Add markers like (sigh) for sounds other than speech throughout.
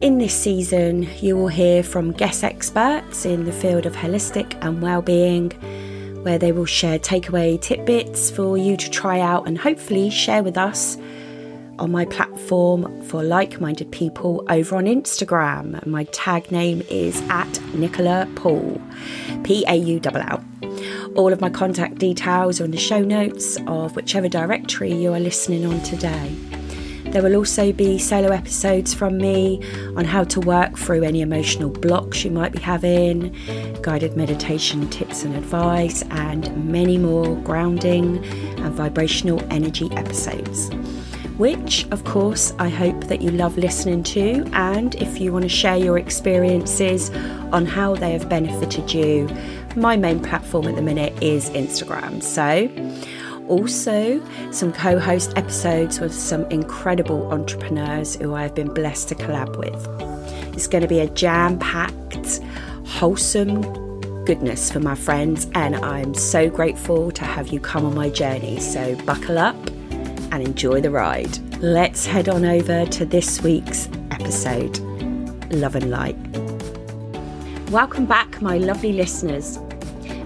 In this season, you will hear from guest experts in the field of holistic and well-being, where they will share takeaway tidbits for you to try out and hopefully share with us on my platform for like-minded people over on Instagram. My tag name is at Nicola Paull, P-A-U-L-L. All of my contact details are in the show notes of whichever directory you are listening on today. There will also be solo episodes from me on how to work through any emotional blocks you might be having, guided meditation tips and advice, and many more grounding and vibrational energy episodes. Which, of course, I hope that you love listening to. And if you want to share your experiences on how they have benefited you, my main platform at the minute is Instagram. So, also some co host episodes with some incredible entrepreneurs who I've been blessed to collab with. It's going to be a jam packed, wholesome goodness for my friends, and I'm so grateful to have you come on my journey. So, buckle up and enjoy the ride. Let's head on over to this week's episode. Love and light. Welcome back, my lovely listeners.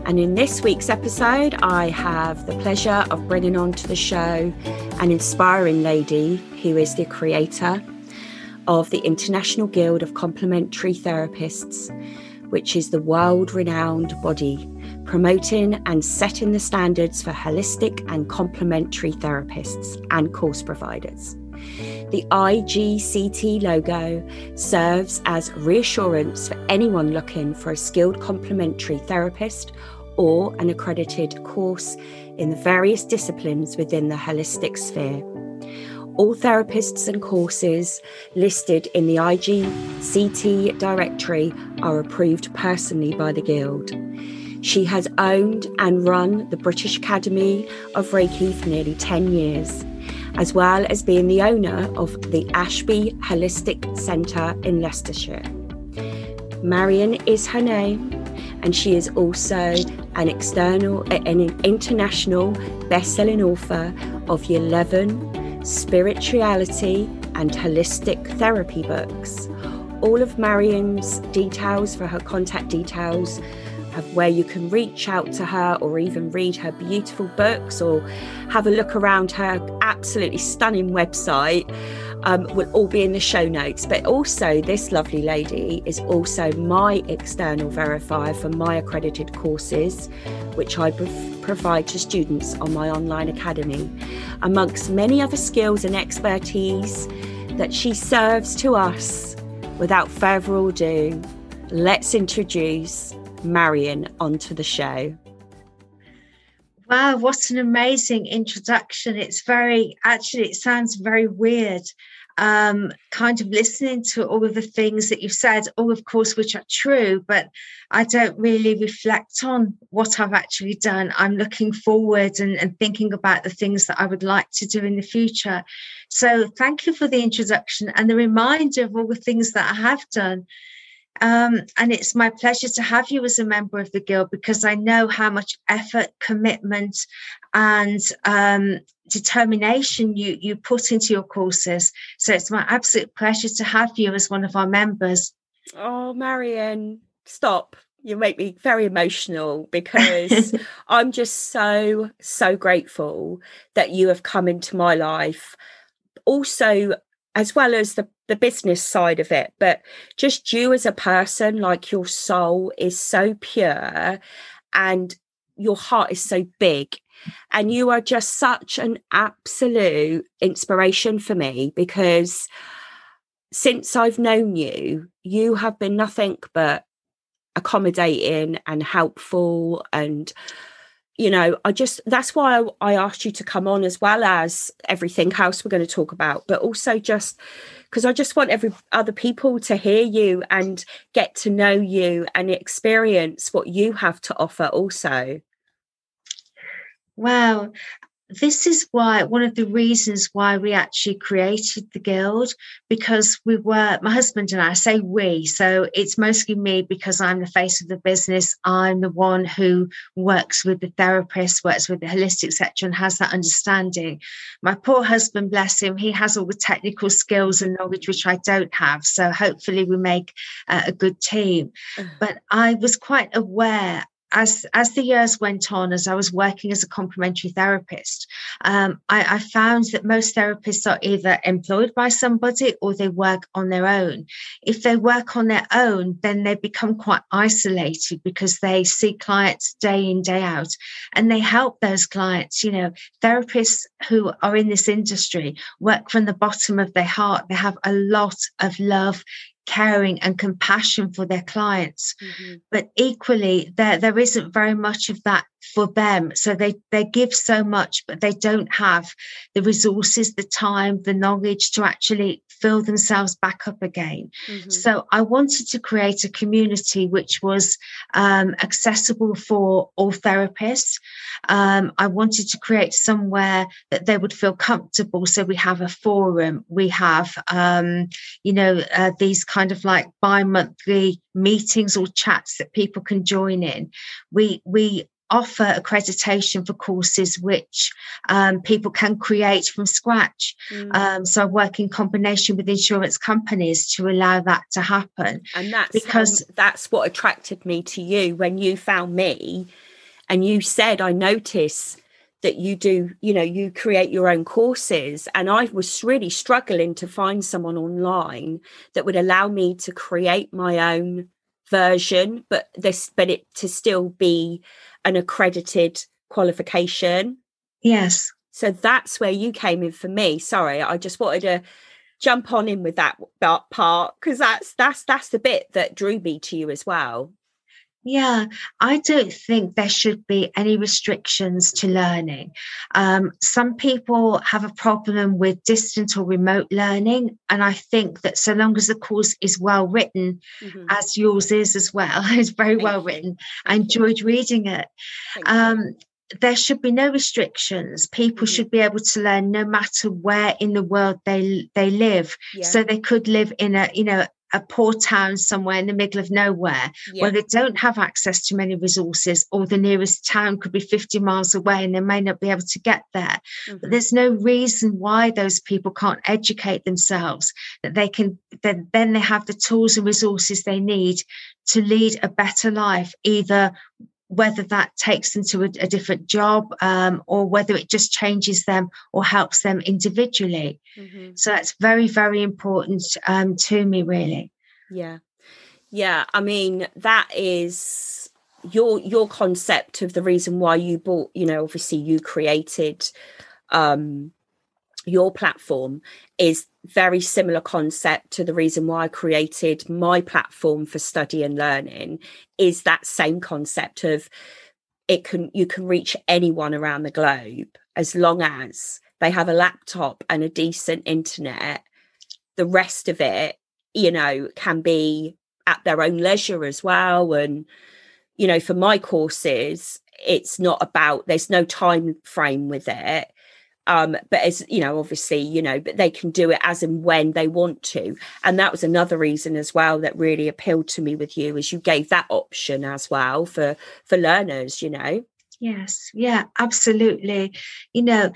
And in this week's episode, I have the pleasure of bringing on to the show an inspiring lady who is the creator of the International Guild of Complementary Therapists, which is the world renowned body promoting and setting the standards for holistic and complementary therapists and course providers. The IGCT logo serves as reassurance for anyone looking for a skilled complementary therapist or an accredited course in the various disciplines within the holistic sphere. All therapists and courses listed in the IGCT directory are approved personally by the Guild. She has owned and run the British Academy of Reiki for nearly 10 years, as well as being the owner of the Ashby Holistic Centre in Leicestershire. Marion is her name, and she is also an external, an international best-selling author of 11 spirituality and holistic therapy books. All of Marion's details for her contact details where you can reach out to her or even read her beautiful books or have a look around her absolutely stunning website um, will all be in the show notes. But also, this lovely lady is also my external verifier for my accredited courses, which I provide to students on my online academy, amongst many other skills and expertise that she serves to us. Without further ado, let's introduce Marion onto the show. Wow, what an amazing introduction. It's very, actually, it sounds very weird. Um, kind of listening to all of the things that you've said, all of course, which are true, but I don't really reflect on what I've actually done. I'm looking forward and, and thinking about the things that I would like to do in the future. So, thank you for the introduction and the reminder of all the things that I have done um, and it's my pleasure to have you as a member of the Guild because I know how much effort, commitment, and um, determination you, you put into your courses. So it's my absolute pleasure to have you as one of our members. Oh, Marion, stop. You make me very emotional because (laughs) I'm just so, so grateful that you have come into my life. Also, as well as the the business side of it but just you as a person like your soul is so pure and your heart is so big. And you are just such an absolute inspiration for me because since I've known you you have been nothing but accommodating and helpful and you know i just that's why I, asked you to come on as well as everything else we're going to talk about but also just because i just want every other people to hear you and get to know you and experience what you have to offer also. Wow this is why one of the reasons why we actually created the guild because we were my husband and I, say we so it's mostly me because I'm the face of the business. I'm the one who works with the therapist works with the holistic sector and has that understanding. My poor husband bless him he has all the technical skills and knowledge which I don't have so hopefully we make uh, a good team. But I was quite aware as as the years went on, as I was working as a complementary therapist, um, I, I, found that most therapists are either employed by somebody or they work on their own. If they work on their own, then they become quite isolated because they see clients day in day out, and they help those clients. You know, therapists who are in this industry work from the bottom of their heart. They have a lot of love, caring and compassion for their clients mm-hmm. but equally there there isn't very much of that for them. So they they give so much but they don't have the resources the time the knowledge to actually fill themselves back up again. Mm-hmm. so i wanted to create a community which was um, accessible for all therapists. Um, i wanted to create somewhere that they would feel comfortable. So we have a forum we have um, you know uh, these kind of like bi-monthly meetings or chats that people can join in. We we offer accreditation for courses which um, people can create from scratch. Mm. Um, so I work in combination with insurance companies to allow that to happen. And that's because that's what attracted me to you when you found me and you said, I notice that you do, you know, you create your own courses. And I was really struggling to find someone online that would allow me to create my own version, but this, but it to still be an accredited qualification. Yes. So that's where you came in for me. Sorry, I just wanted to jump on in with that part because that's that's that's the bit that drew me to you as well. Yeah, I don't think there should be any restrictions to learning. Um, some people have a problem with distant or remote learning. And I think that so long as the course is well written, mm-hmm. as yours is as well, (laughs) it's very Thank well written. I enjoyed reading it. Um, there should be no restrictions. People mm-hmm. should be able to learn no matter where in the world they they live. Yeah. So they could live in a you know a poor town somewhere in the middle of nowhere yeah. where they don't have access to many resources, or the nearest town could be 50 miles away and they may not be able to get there. Mm-hmm. But there's no reason why those people can't educate themselves, that they can, then, then they have the tools and resources they need to lead a better life, either whether that takes them to a, a different job um, or whether it just changes them or helps them individually. Mm-hmm. So that's very, very important um, to me, really. Yeah. Yeah. I mean, that is your your concept of the reason why you bought, you know, obviously you created um your platform is very similar concept to the reason why I created my platform for study and learning is that same concept of it can you can reach anyone around the globe as long as they have a laptop and a decent internet. The rest of it you know can be at their own leisure as well. And you know for my courses it's not about there's no time frame with it um but as you know obviously you know but they can do it as and when they want to. And that was another reason as well that really appealed to me with you is you gave that option as well for for learners you know? Yes. Yeah absolutely. You know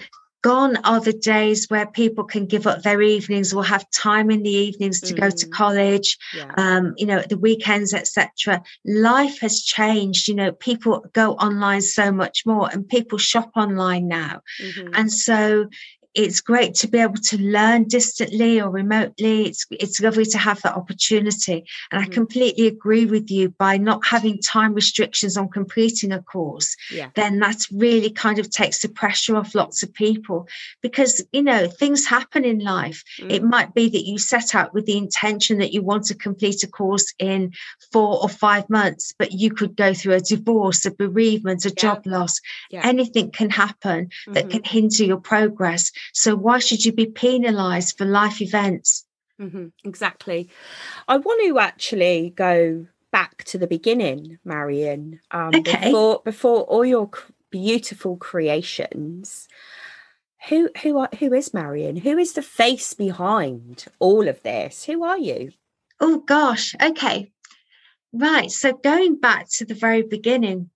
gone are the days where people can give up their evenings or have time in the evenings to mm. go to mm. college yeah. um, you know the weekends etc life has changed you know people go online so much more and people shop online now mm-hmm. and so it's great to be able to learn distantly or remotely. It's it's lovely to have that opportunity. And mm-hmm. I completely agree with you by not having time restrictions on completing a course, yeah. then that really kind of takes the pressure off lots of people because you know things happen in life. Mm-hmm. It might be that you set out with the intention that you want to complete a course in four or five months, but you could go through a divorce, a bereavement, a yeah. job loss. Yeah. Anything can happen mm-hmm. that can hinder your progress. So why should you be penalised for life events? Mm-hmm, exactly. I want to actually go back to the beginning, Marion. Um, okay. Before before all your beautiful creations. Who who are who is Marion? Who is the face behind all of this? Who are you? Oh gosh, okay. Right. So going back to the very beginning,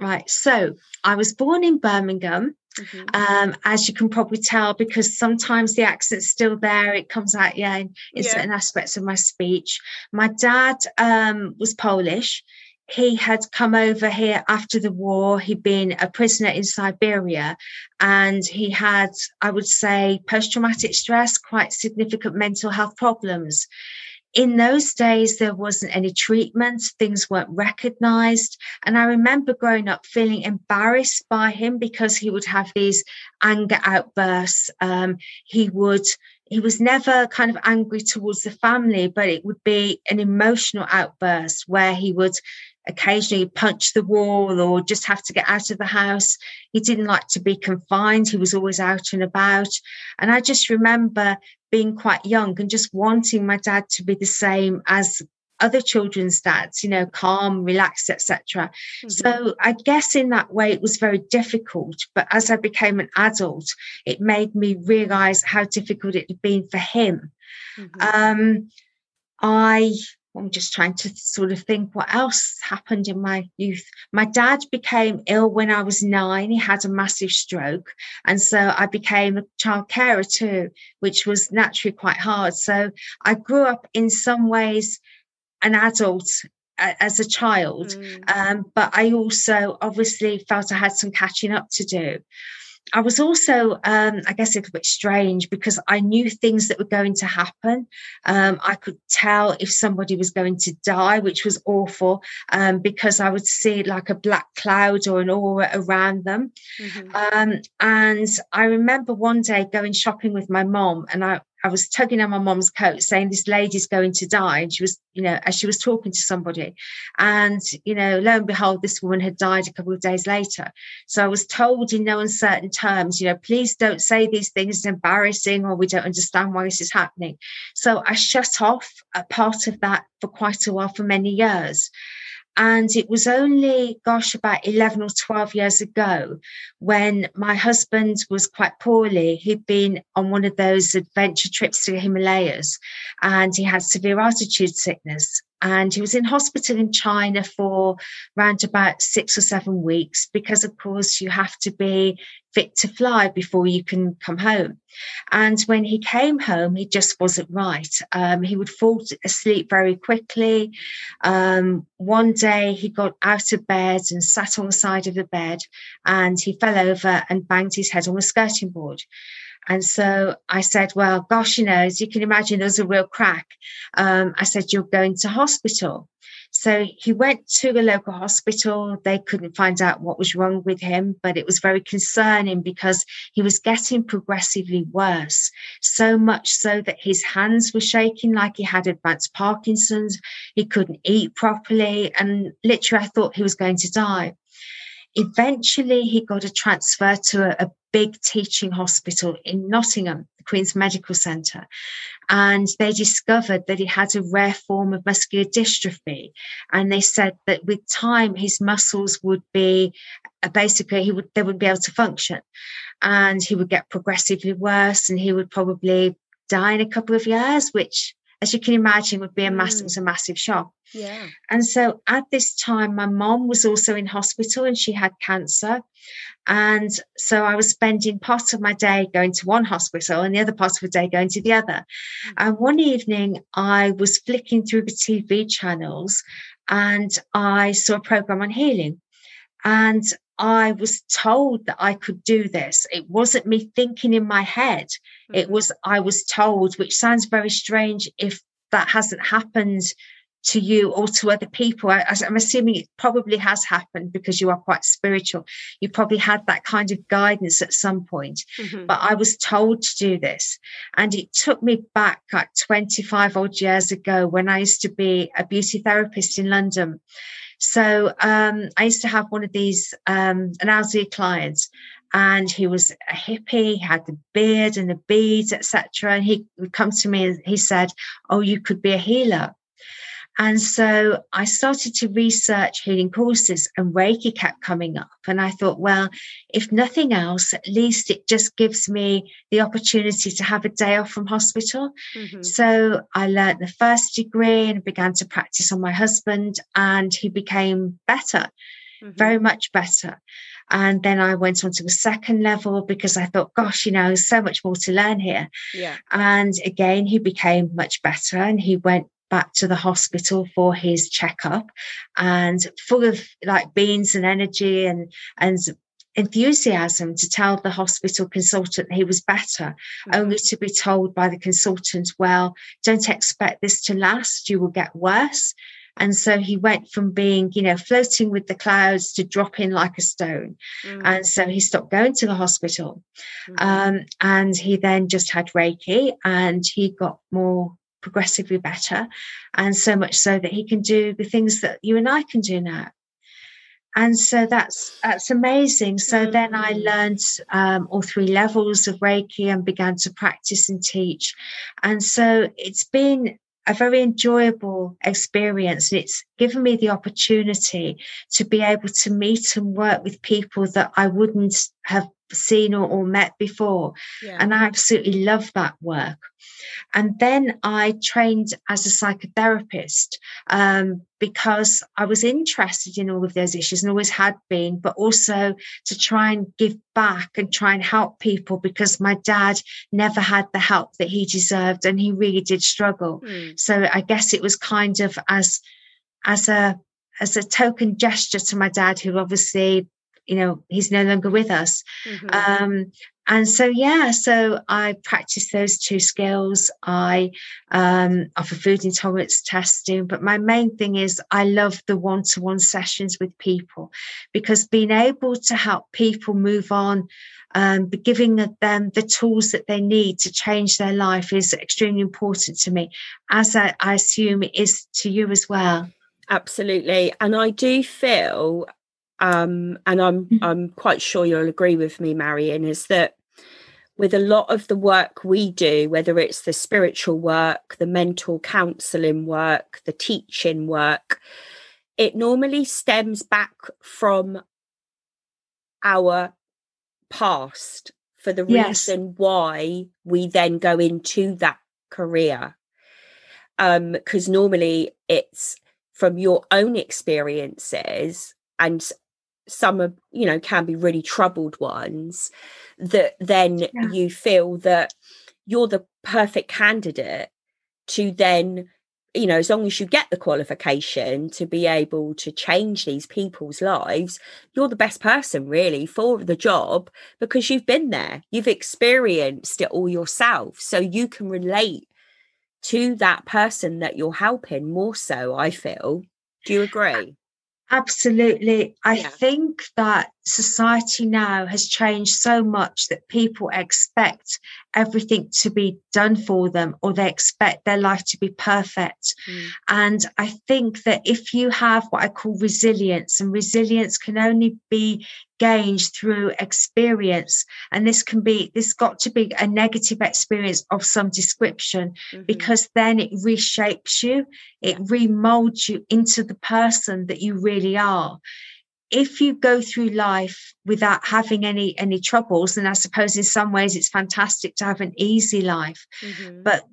right. So I was born in Birmingham. Mm-hmm. Um, as you can probably tell, because sometimes the accent's still there, it comes out, yeah, in, in yeah. certain aspects of my speech. My dad um, was Polish. He had come over here after the war. He'd been a prisoner in Siberia and he had, I would say, post traumatic stress, quite significant mental health problems in those days, there wasn't any treatment, things weren't recognized. And I remember growing up feeling embarrassed by him because he would have these anger outbursts. Um, he would, he was never kind of angry towards the family, but it would be an emotional outburst where he would occasionally punch the wall or just have to get out of the house. He didn't like to be confined. He was always out and about. And I just remember being quite young and just wanting my dad to be the same as other children's dads you know calm relaxed etc mm-hmm. so i guess in that way it was very difficult but as i became an adult it made me realize how difficult it had been for him mm-hmm. um i I'm just trying to sort of think what else happened in my youth. My dad became ill when I was nine. He had a massive stroke. And so I became a child carer too, which was naturally quite hard. So I grew up in some ways an adult as a child, mm. um, but I also obviously felt I had some catching up to do. I was also, um, I guess, a little bit strange because I knew things that were going to happen. Um, I could tell if somebody was going to die, which was awful um, because I would see like a black cloud or an aura around them. Mm-hmm. Um, and I remember one day going shopping with my mom, and I, I was tugging on my mom's coat saying this lady's going to die. And she was, you know, as she was talking to somebody. And, you know, lo and behold, this woman had died a couple of days later. So I was told in no uncertain terms, you know, please don't say these things, it's embarrassing, or we don't understand why this is happening. So I shut off a part of that for quite a while, for many years. And it was only, gosh, about 11 or 12 years ago when my husband was quite poorly. He'd been on one of those adventure trips to the Himalayas and he had severe altitude sickness and he was in hospital in China for around about six or seven weeks because, of course, you have to be fit to fly before you can come home. And when he came home, he just wasn't right. Um, he would fall asleep very quickly. Um, one day he got out of bed and sat on the side of the bed and he fell over and banged his head on the skirting board. And so I said, well, gosh, you know, as you can imagine, there was a real crack. Um, I said, you're going to hospital. So he went to a local hospital. They couldn't find out what was wrong with him, but it was very concerning because he was getting progressively worse. So much so that his hands were shaking like he had advanced Parkinson's. He couldn't eat properly. And literally, I thought he was going to die. Eventually, he got a transfer to a, a big teaching hospital in Nottingham, the Queen's Medical Centre. And they discovered that he had a rare form of muscular dystrophy. And they said that with time, his muscles would be uh, basically, he would, they would be able to function. And he would get progressively worse and he would probably die in a couple of years, which as you can imagine, would be a massive, mm. a massive shock. Yeah. And so at this time, my mom was also in hospital and she had cancer. And so I was spending part of my day going to one hospital and the other part of the day going to the other. Mm. And one evening, I was flicking through the TV channels and I saw a program on healing. And I was told that I could do this. It wasn't me thinking in my head. Mm-hmm. It was, I was told, which sounds very strange if that hasn't happened to you or to other people. I, am assuming it probably has happened because you are quite spiritual. You probably had that kind of guidance at some point. Mm-hmm. But I was told to do this. And it took me back like 25 odd years ago when I used to be a beauty therapist in London. So um, I used to have one of these um, an elderly client, and he was a hippie. He had the beard and the beads, etc. And he would come to me and he said, "Oh, you could be a healer." And so I started to research healing courses, and Reiki kept coming up. And I thought, well, if nothing else, at least it just gives me the opportunity to have a day off from hospital. Mm-hmm. So I learned the first degree and began to practice on my husband, and he became better, mm-hmm. very much better. And then I went on to the second level because I thought, gosh, you know, there's so much more to learn here. Yeah. And again, he became much better and he went back to the hospital for his checkup and full of like beans and energy and and enthusiasm to tell the hospital consultant he was better mm-hmm. only to be told by the consultant well don't expect this to last you will get worse and so he went from being, you know, floating with the clouds to dropping like a stone. Mm. And so he stopped going to the hospital. Mm-hmm. Um, and he then just had Reiki and he got more progressively better. And so much so that he can do the things that you and I can do now. And so that's that's amazing. So then I mm. learned um, all three levels of Reiki and began to practice and teach. And so it's been a very enjoyable experience. And it's given me the opportunity to be able to meet and work with people that I wouldn't have seen or, or met before. Yeah. And I absolutely love that work. And then I trained as a psychotherapist um, because I was interested in all of those issues and always had been, but also to try and give back and try and help people because my dad never had the help that he deserved and he really did struggle. Mm. So I guess it was kind of as as a as a token gesture to my dad, who obviously you know he's no longer with us. Mm-hmm. um, and so yeah so i practice those two skills. I um, offer food intolerance testing but my main thing is i love the one-to-one sessions with people because being able to help people move on um, giving them the tools that they need to change their life is extremely important to me as I, I assume it is to you as well. Absolutely. And i do feel um, and I'm mm-hmm. I'm quite sure you'll agree with me, Marion, is that with a lot of the work we do, whether it's the spiritual work, the mental counseling work, the teaching work, it normally stems back from our past for the yes. reason why we then go into that career. Um, because normally it's from your own experiences and some are you know can be really troubled ones that then yeah. you feel that you're the perfect candidate to then you know as long as you get the qualification to be able to change these people's lives you're the best person really for the job because you've been there you've experienced it all yourself. So you can relate to that person that you're helping more so i feel. Do you agree Absolutely. I yeah. think that society now has changed so much that people expect everything to be done for them or they expect their life to be perfect. Mm. And I think that if you have what I call resilience, and resilience can only be gained through experience and this can be this got to be a negative experience of some description mm-hmm. because then it reshapes you it remolds you into the person that you really are if you go through life without having any any troubles then i suppose in some ways it's fantastic to have an easy life mm-hmm. but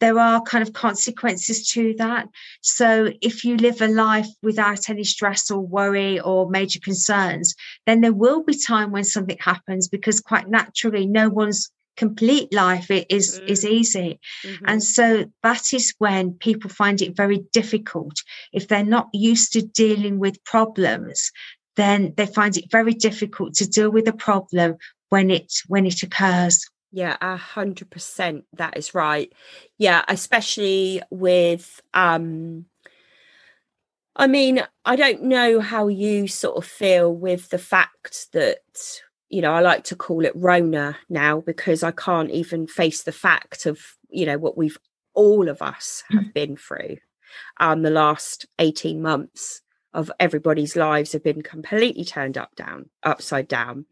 there are kind of consequences to that so if you live a life without any stress or worry or major concerns then there will be time when something happens because quite naturally no one's complete life is mm. is easy mm-hmm. and so that is when people find it very difficult if they're not used to dealing with problems then they find it very difficult to deal with a problem when it when it occurs. Yeah a hundred percent that is right. Yeah especially with um i mean i don't know how you sort of feel with the fact that you know i like to call it rona now because i can't even face the fact of you know what we've all of us have mm. been through um the last 18 months of everybody's lives have been completely turned up down upside down.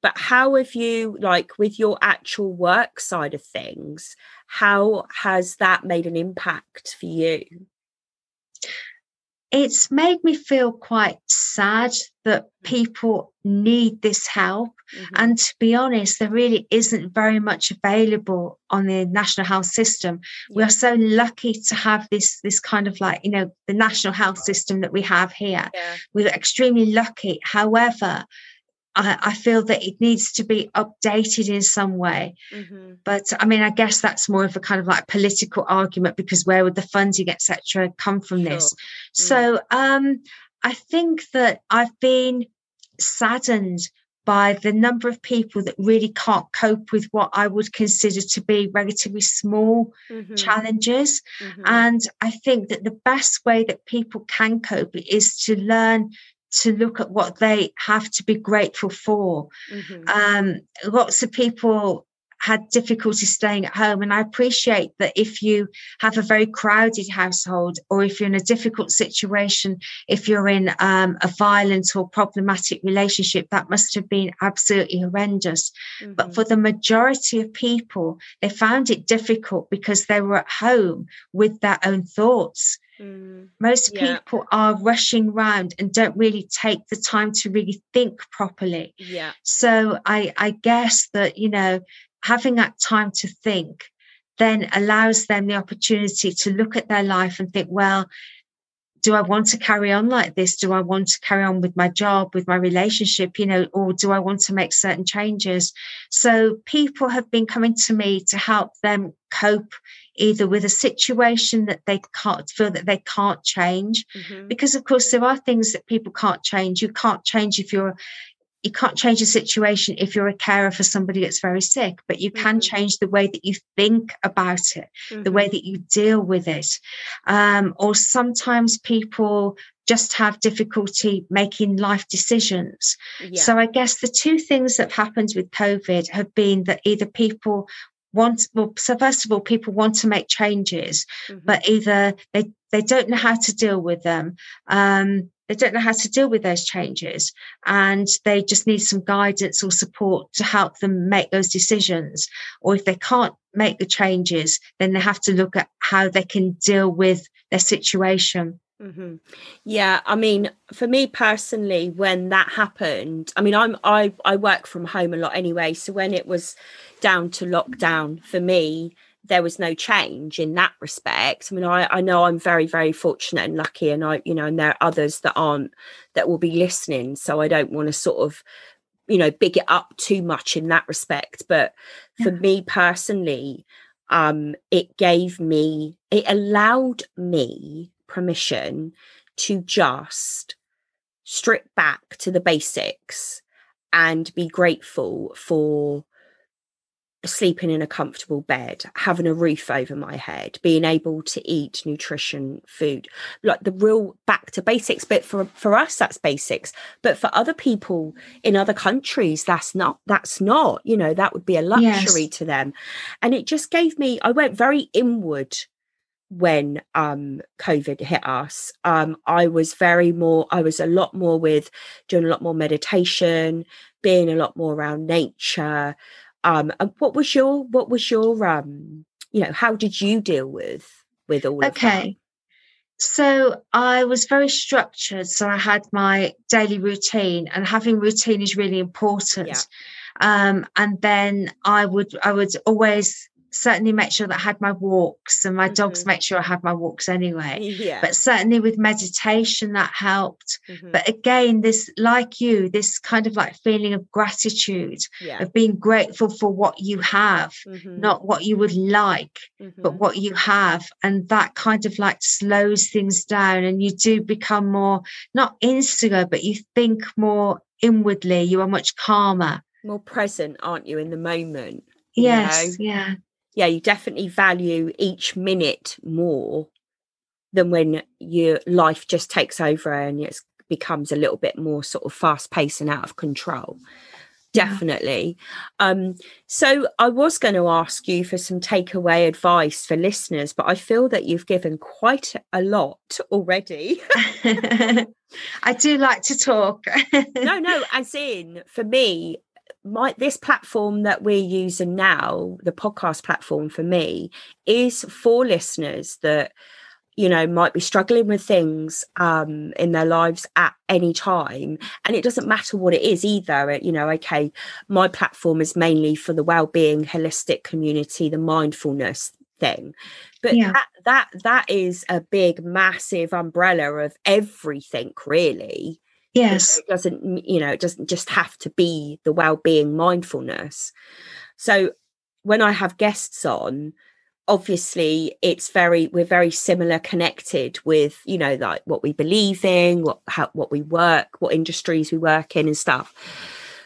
But how have you like with your actual work side of things how has that made an impact for you it's made me feel quite sad that people need this help. Mm-hmm. And to be honest, there really isn't very much available on the national health system. Yeah. We are so lucky to have this, this kind of like, you know, the national health system that we have here. Yeah. We're extremely lucky. However, I, I, feel that it needs to be updated in some way. Mm-hmm. But I mean, I guess that's more of a kind of like political argument because where would the funding, etc., come from sure. this? Mm. So um, I think that I've been saddened by the number of people that really can't cope with what I would consider to be relatively small mm-hmm. challenges. Mm-hmm. And I think that the best way that people can cope is to learn to look at what they have to be grateful for. Mm-hmm. Um, lots of people had difficulty staying at home. And I appreciate that if you have a very crowded household or if you're in a difficult situation, if you're in um, a violent or problematic relationship, that must have been absolutely horrendous. Mm-hmm. But for the majority of people, they found it difficult because they were at home with their own thoughts. Mm, Most yeah. people are rushing around and don't really take the time to really think properly. Yeah. So I, I guess that, you know, having that time to think then allows them the opportunity to look at their life and think, well, do I want to carry on like this? Do I want to carry on with my job, with my relationship, you know, or do I want to make certain changes? So people have been coming to me to help them cope either with a situation that they can't feel that they can't change. Mm-hmm. Because of course there are things that people can't change. You can't change if you're you can't change a situation if you're a carer for somebody that's very sick, but you can mm-hmm. change the way that you think about it, mm-hmm. the way mm-hmm. that you deal with it. Um, or sometimes people just have difficulty making life decisions. Yeah. So I guess the two things that have happened with COVID have been that either people want well so first of all people want to make changes mm-hmm. but either they they don't know how to deal with them um, they don't know how to deal with those changes and they just need some guidance or support to help them make those decisions. Or if they can't make the changes, then they have to look at how they can deal with their situation. Mm-hmm. Yeah, I mean, for me personally, when that happened, I mean, I'm I I work from home a lot anyway, so when it was down to lockdown for me, there was no change in that respect. I mean, I, I know I'm very, very fortunate and lucky, and I, you know, and there are others that aren't that will be listening. So I don't want to sort of, you know, big it up too much in that respect. But for yeah. me personally, um, it gave me, it allowed me permission to just strip back to the basics and be grateful for sleeping in a comfortable bed, having a roof over my head, being able to eat nutrition food, like the real back to basics. But for for us, that's basics. But for other people in other countries, that's not. That's not. You know, that would be a luxury yes. to them. And it just gave me. I went very inward when um covid hit us um i was very more i was a lot more with doing a lot more meditation being a lot more around nature um and what was your what was your um you know how did you deal with with all that? okay so I was very structured. So I had my daily routine, and having routine is really important. Yeah. Um, and then I would I would always certainly make sure that I had my walks and my mm-hmm. dogs make sure I had my walks anyway. Yeah. But certainly with meditation that helped. Mm-hmm. But again, this like you, this kind of like feeling of gratitude, yeah. of being grateful for what you have, mm-hmm. not what you would like, but mm-hmm. what you have. And that kind of like slows things down and you do become more not insular, but you think more inwardly, you are much calmer. More present, aren't you, in the moment? Yes, know? yeah yeah, you definitely value each minute more than when your life just takes over and it becomes a little bit more sort of fast paced and out of control. Definitely. Um, so I was going to ask you for some takeaway advice for listeners, but I feel that you've given quite a lot already. (laughs) I do like to talk. (laughs) no, no, (laughs) as in for me, my this platform that we're using now the podcast platform for me is for listeners that you know might be struggling with things um in their lives at any time. And it doesn't matter what it is either. You know okay my platform is mainly for the well-being holistic community the mindfulness thing. But yeah. that, that that is a big massive umbrella of everything really yes. it doesn't you know it doesn't just have to be the well-being mindfulness. So when i have guests on obviously it's very we're very similar connected with you know like what we believe in what how what we work what industries we work in and stuff.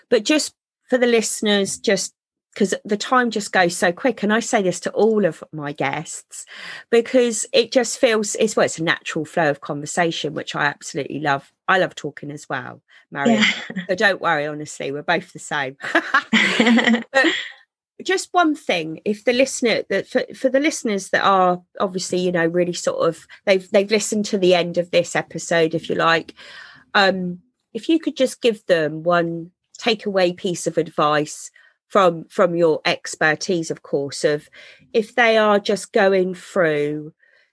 But just for the listeners just because the time just goes so quick and i say this to all of my guests because it just feels it's well it's a natural flow of conversation which i absolutely love. I love talking as well marion yeah. so don't worry honestly we're both the same. (laughs) (laughs) But just one thing if the listener that for, for the listeners that are obviously you know really sort of they've they've listened to the end of this episode if you like um if you could just give them one takeaway piece of advice from from your expertise of course of if they are just going through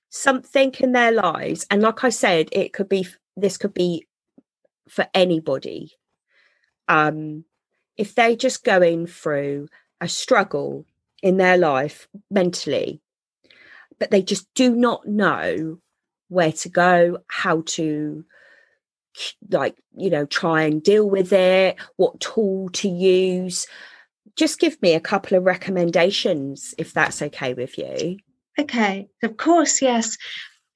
something in their lives and like i said it could be this could be for anybody um if they're just going through a struggle in their life mentally, but they just do not know where to go, how to like you know try and deal with it what tool to use just give me a couple of recommendations if that's okay with you. Okay of course yes.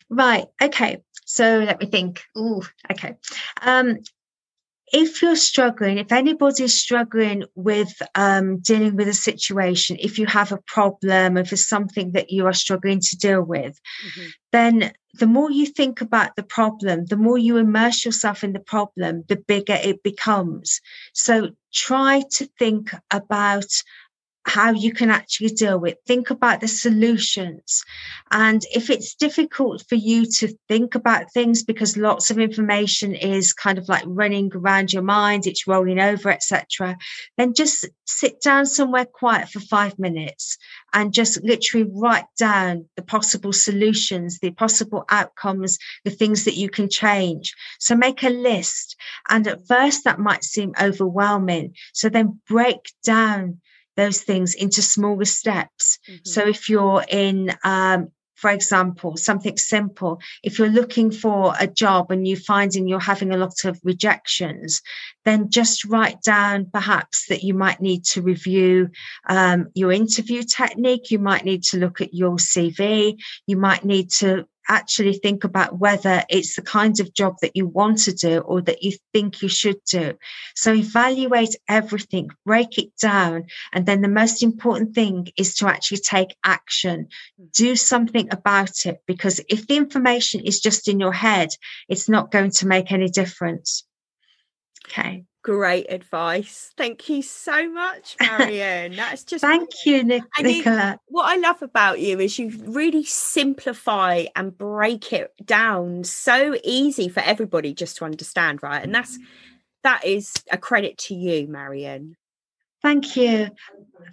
Right okay so let me think. Oh okay. Um if you're struggling, if anybody's struggling with um, dealing with a situation, if you have a problem, if it's something that you are struggling to deal with, mm-hmm. then the more you think about the problem, the more you immerse yourself in the problem, the bigger it becomes. So try to think about how you can actually deal with think about the solutions. And if it's difficult for you to think about things because lots of information is kind of like running around your mind it's rolling over etc then just sit down somewhere quiet for 5 minutes and just literally write down the possible solutions the possible outcomes the things that you can change. So make a list. And at first that might seem overwhelming. So then break down those things into smaller steps. Mm-hmm. So if you're in, um, for example, something simple, if you're looking for a job and you're finding you're having a lot of rejections, then just write down perhaps that you might need to review um, your interview technique. You might need to look at your CV. You might need to actually think about whether it's the kind of job that you want to do or that you think you should do. So evaluate everything, break it down. And then the most important thing is to actually take action, do something about it. Because if the information is just in your head, it's not going to make any difference. Okay great advice. Thank you so much, (laughs) Marion. That's just thank you, Nic- Nicola. what I love about you is you really simplify and break it down so easy for everybody just to understand, right? And that's that is a credit to you, Marion. Thank you.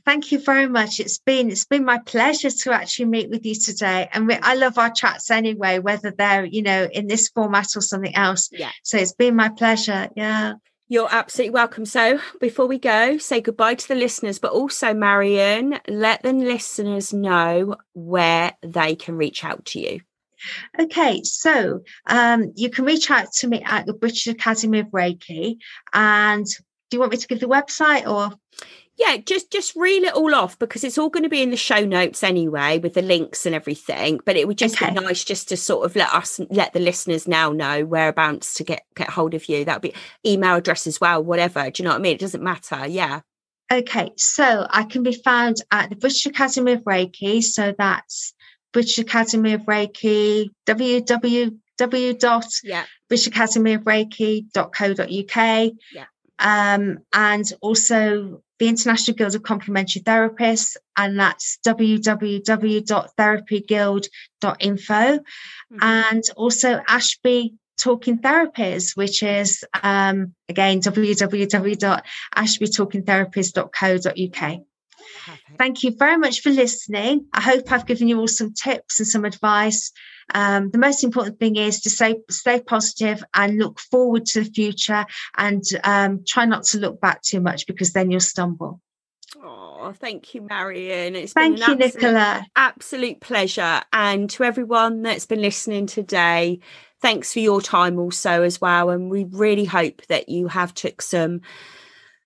Thank you very much. It's been it's been my pleasure to actually meet with you today. And we, I love our chats anyway, whether they're, you know, in this format or something else. Yeah. So it's been my pleasure. Yeah. You're absolutely welcome. So, before we go, say goodbye to the listeners, but also, Marion, let the listeners know where they can reach out to you. Okay, so um, you can reach out to me at the British Academy of Reiki. And do you want me to give the website or? Yeah just just reel it all off because it's all going to be in the show notes anyway with the links and everything but it would just okay. be nice just to sort of let us let the listeners now know whereabouts to get get hold of you. That would be email address as well whatever do you know what i mean? It doesn't matter yeah. Okay so i can be found at the british academy of reiki so that's british academy of reiki www dot yeah. british academy of reiki.co.uk yeah. Um, and also the International Guild of Complementary Therapists, and that's www.therapyguild.info, mm-hmm. and also Ashby Talking Therapies, which is um, again www.ashbytalkingtherapies.co.uk. Perfect. Thank you very much for listening. I hope I've given you all some tips and some advice. Um, the most important thing is to stay stay positive and look forward to the future and um, try not to look back too much because then you'll stumble. Oh, thank you, Marion. It's thank you, absolute, Nicola. Absolute pleasure. And to everyone that's been listening today, thanks for your time also as well. And we really hope that you have took some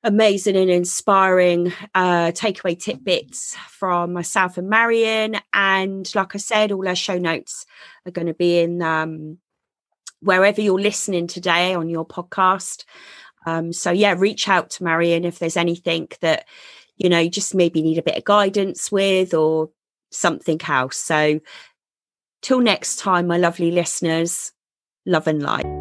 amazing and inspiring uh, takeaway tidbits from myself and Marion. And like I said, all our show notes are going to be in um, wherever you're listening today on your podcast. Um, so yeah, reach out to Marion if there's anything that you know you just maybe need a bit of guidance with or something else. So till next time, my lovely listeners, love and light.